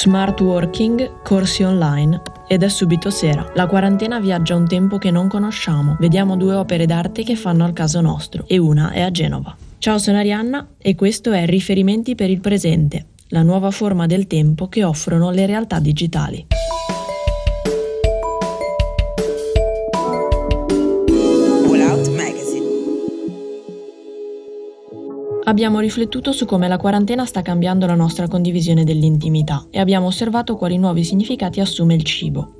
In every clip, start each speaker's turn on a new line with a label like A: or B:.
A: Smart working, corsi online ed è subito sera. La quarantena viaggia un tempo che non conosciamo. Vediamo due opere d'arte che fanno al caso nostro e una è a Genova. Ciao, sono Arianna e questo è Riferimenti per il presente, la nuova forma del tempo che offrono le realtà digitali. Abbiamo riflettuto su come la quarantena sta cambiando la nostra condivisione dell'intimità e abbiamo osservato quali nuovi significati assume il cibo.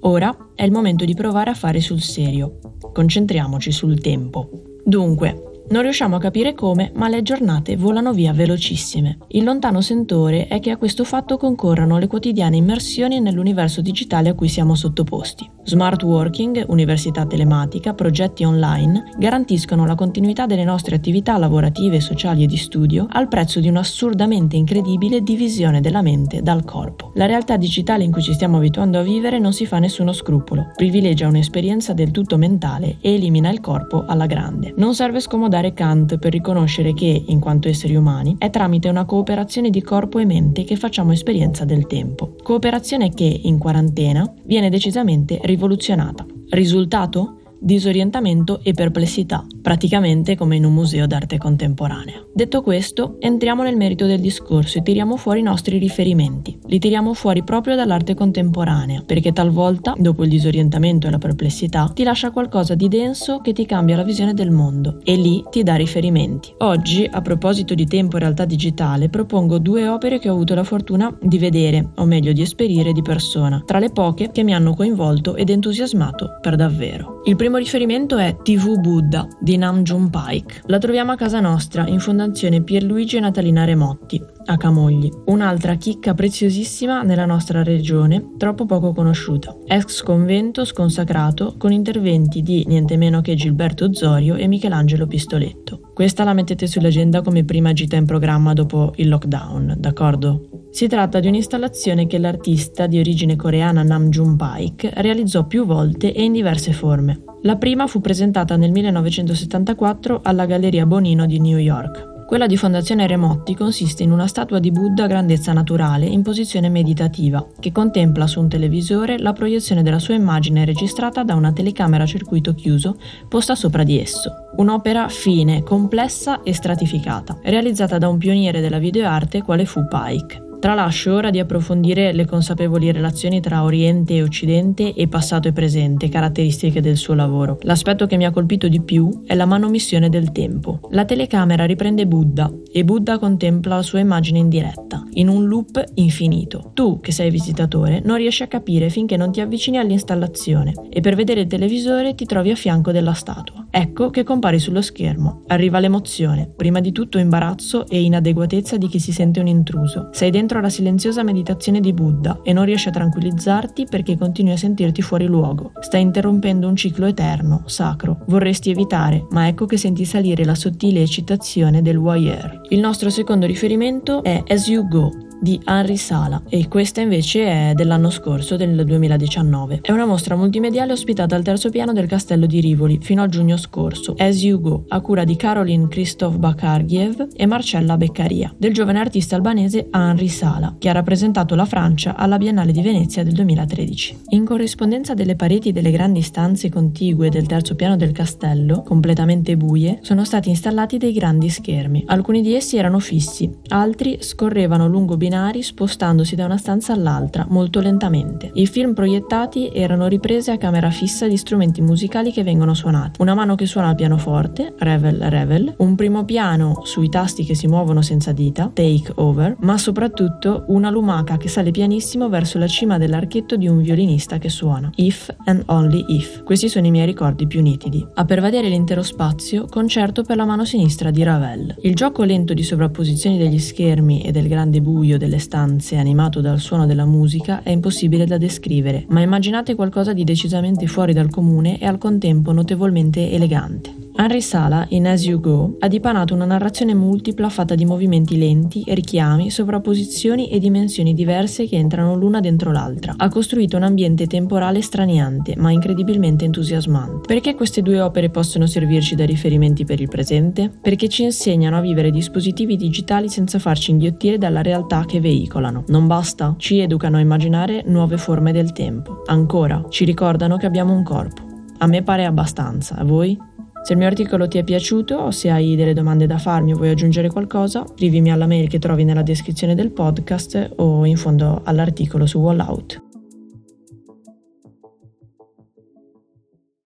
A: Ora è il momento di provare a fare sul serio. Concentriamoci sul tempo. Dunque, non riusciamo a capire come, ma le giornate volano via velocissime. Il lontano sentore è che a questo fatto concorrano le quotidiane immersioni nell'universo digitale a cui siamo sottoposti. Smart working, università telematica, progetti online garantiscono la continuità delle nostre attività lavorative, sociali e di studio al prezzo di un'assurdamente incredibile divisione della mente dal corpo. La realtà digitale in cui ci stiamo abituando a vivere non si fa nessuno scrupolo, privilegia un'esperienza del tutto mentale e elimina il corpo alla grande. Non serve scomodare dare Kant per riconoscere che, in quanto esseri umani, è tramite una cooperazione di corpo e mente che facciamo esperienza del tempo. Cooperazione che, in quarantena, viene decisamente rivoluzionata. Risultato? Disorientamento e perplessità, praticamente come in un museo d'arte contemporanea. Detto questo, entriamo nel merito del discorso e tiriamo fuori i nostri riferimenti. Li tiriamo fuori proprio dall'arte contemporanea, perché talvolta, dopo il disorientamento e la perplessità, ti lascia qualcosa di denso che ti cambia la visione del mondo e lì ti dà riferimenti. Oggi, a proposito di tempo e realtà digitale, propongo due opere che ho avuto la fortuna di vedere, o meglio di esperire di persona, tra le poche che mi hanno coinvolto ed entusiasmato per davvero. Il primo riferimento è TV Buddha di Nam June Paik. La troviamo a casa nostra, in Fondazione Pierluigi e Natalina Remotti, a Camogli. Un'altra chicca preziosissima nella nostra regione, troppo poco conosciuta. Ex convento sconsacrato con interventi di niente meno che Gilberto Zorio e Michelangelo Pistoletto. Questa la mettete sull'agenda come prima gita in programma dopo il lockdown, d'accordo? Si tratta di un'installazione che l'artista di origine coreana Nam June Paik realizzò più volte e in diverse forme. La prima fu presentata nel 1974 alla Galleria Bonino di New York. Quella di Fondazione Remotti consiste in una statua di Buddha a grandezza naturale in posizione meditativa, che contempla su un televisore la proiezione della sua immagine registrata da una telecamera a circuito chiuso posta sopra di esso. Un'opera fine, complessa e stratificata, realizzata da un pioniere della videoarte quale fu Pike. Tralascio ora di approfondire le consapevoli relazioni tra Oriente e Occidente e passato e presente, caratteristiche del suo lavoro. L'aspetto che mi ha colpito di più è la manomissione del tempo. La telecamera riprende Buddha e Buddha contempla la sua immagine in diretta, in un loop infinito. Tu, che sei visitatore, non riesci a capire finché non ti avvicini all'installazione e per vedere il televisore ti trovi a fianco della statua. Ecco che compari sullo schermo. Arriva l'emozione, prima di tutto imbarazzo e inadeguatezza di chi si sente un intruso. Sei dentro alla silenziosa meditazione di Buddha e non riesci a tranquillizzarti perché continui a sentirti fuori luogo. Stai interrompendo un ciclo eterno, sacro. Vorresti evitare, ma ecco che senti salire la sottile eccitazione del voyeur. Il nostro secondo riferimento è As You Go, di Henry Sala e questa invece è dell'anno scorso, del 2019. È una mostra multimediale ospitata al terzo piano del castello di Rivoli fino a giugno scorso, As You Go, a cura di Caroline Christoph Bakargiev e Marcella Beccaria, del giovane artista albanese Henry Sala, che ha rappresentato la Francia alla Biennale di Venezia del 2013. In corrispondenza delle pareti delle grandi stanze contigue del terzo piano del castello, completamente buie, sono stati installati dei grandi schermi. Alcuni di essi erano fissi, altri scorrevano lungo binari spostandosi da una stanza all'altra, molto lentamente. I film proiettati erano riprese a camera fissa di strumenti musicali che vengono suonati. Una mano che suona il pianoforte, revel revel, un primo piano sui tasti che si muovono senza dita, take over, ma soprattutto una lumaca che sale pianissimo verso la cima dell'archetto di un violinista che suona. If and only if. Questi sono i miei ricordi più nitidi. A pervadere l'intero spazio, concerto per la mano sinistra di Ravel. Il gioco lento di sovrapposizioni degli schermi e del grande buio delle stanze animato dal suono della musica è impossibile da descrivere, ma immaginate qualcosa di decisamente fuori dal comune e al contempo notevolmente elegante. Henry Sala, in As You Go, ha dipanato una narrazione multipla fatta di movimenti lenti, richiami, sovrapposizioni e dimensioni diverse che entrano l'una dentro l'altra. Ha costruito un ambiente temporale straniante, ma incredibilmente entusiasmante. Perché queste due opere possono servirci da riferimenti per il presente? Perché ci insegnano a vivere dispositivi digitali senza farci inghiottire dalla realtà che veicolano. Non basta? Ci educano a immaginare nuove forme del tempo. Ancora, ci ricordano che abbiamo un corpo. A me pare abbastanza, a voi? Se il mio articolo ti è piaciuto o se hai delle domande da farmi o vuoi aggiungere qualcosa, scrivimi alla mail che trovi nella descrizione del podcast o in fondo all'articolo su Wallout.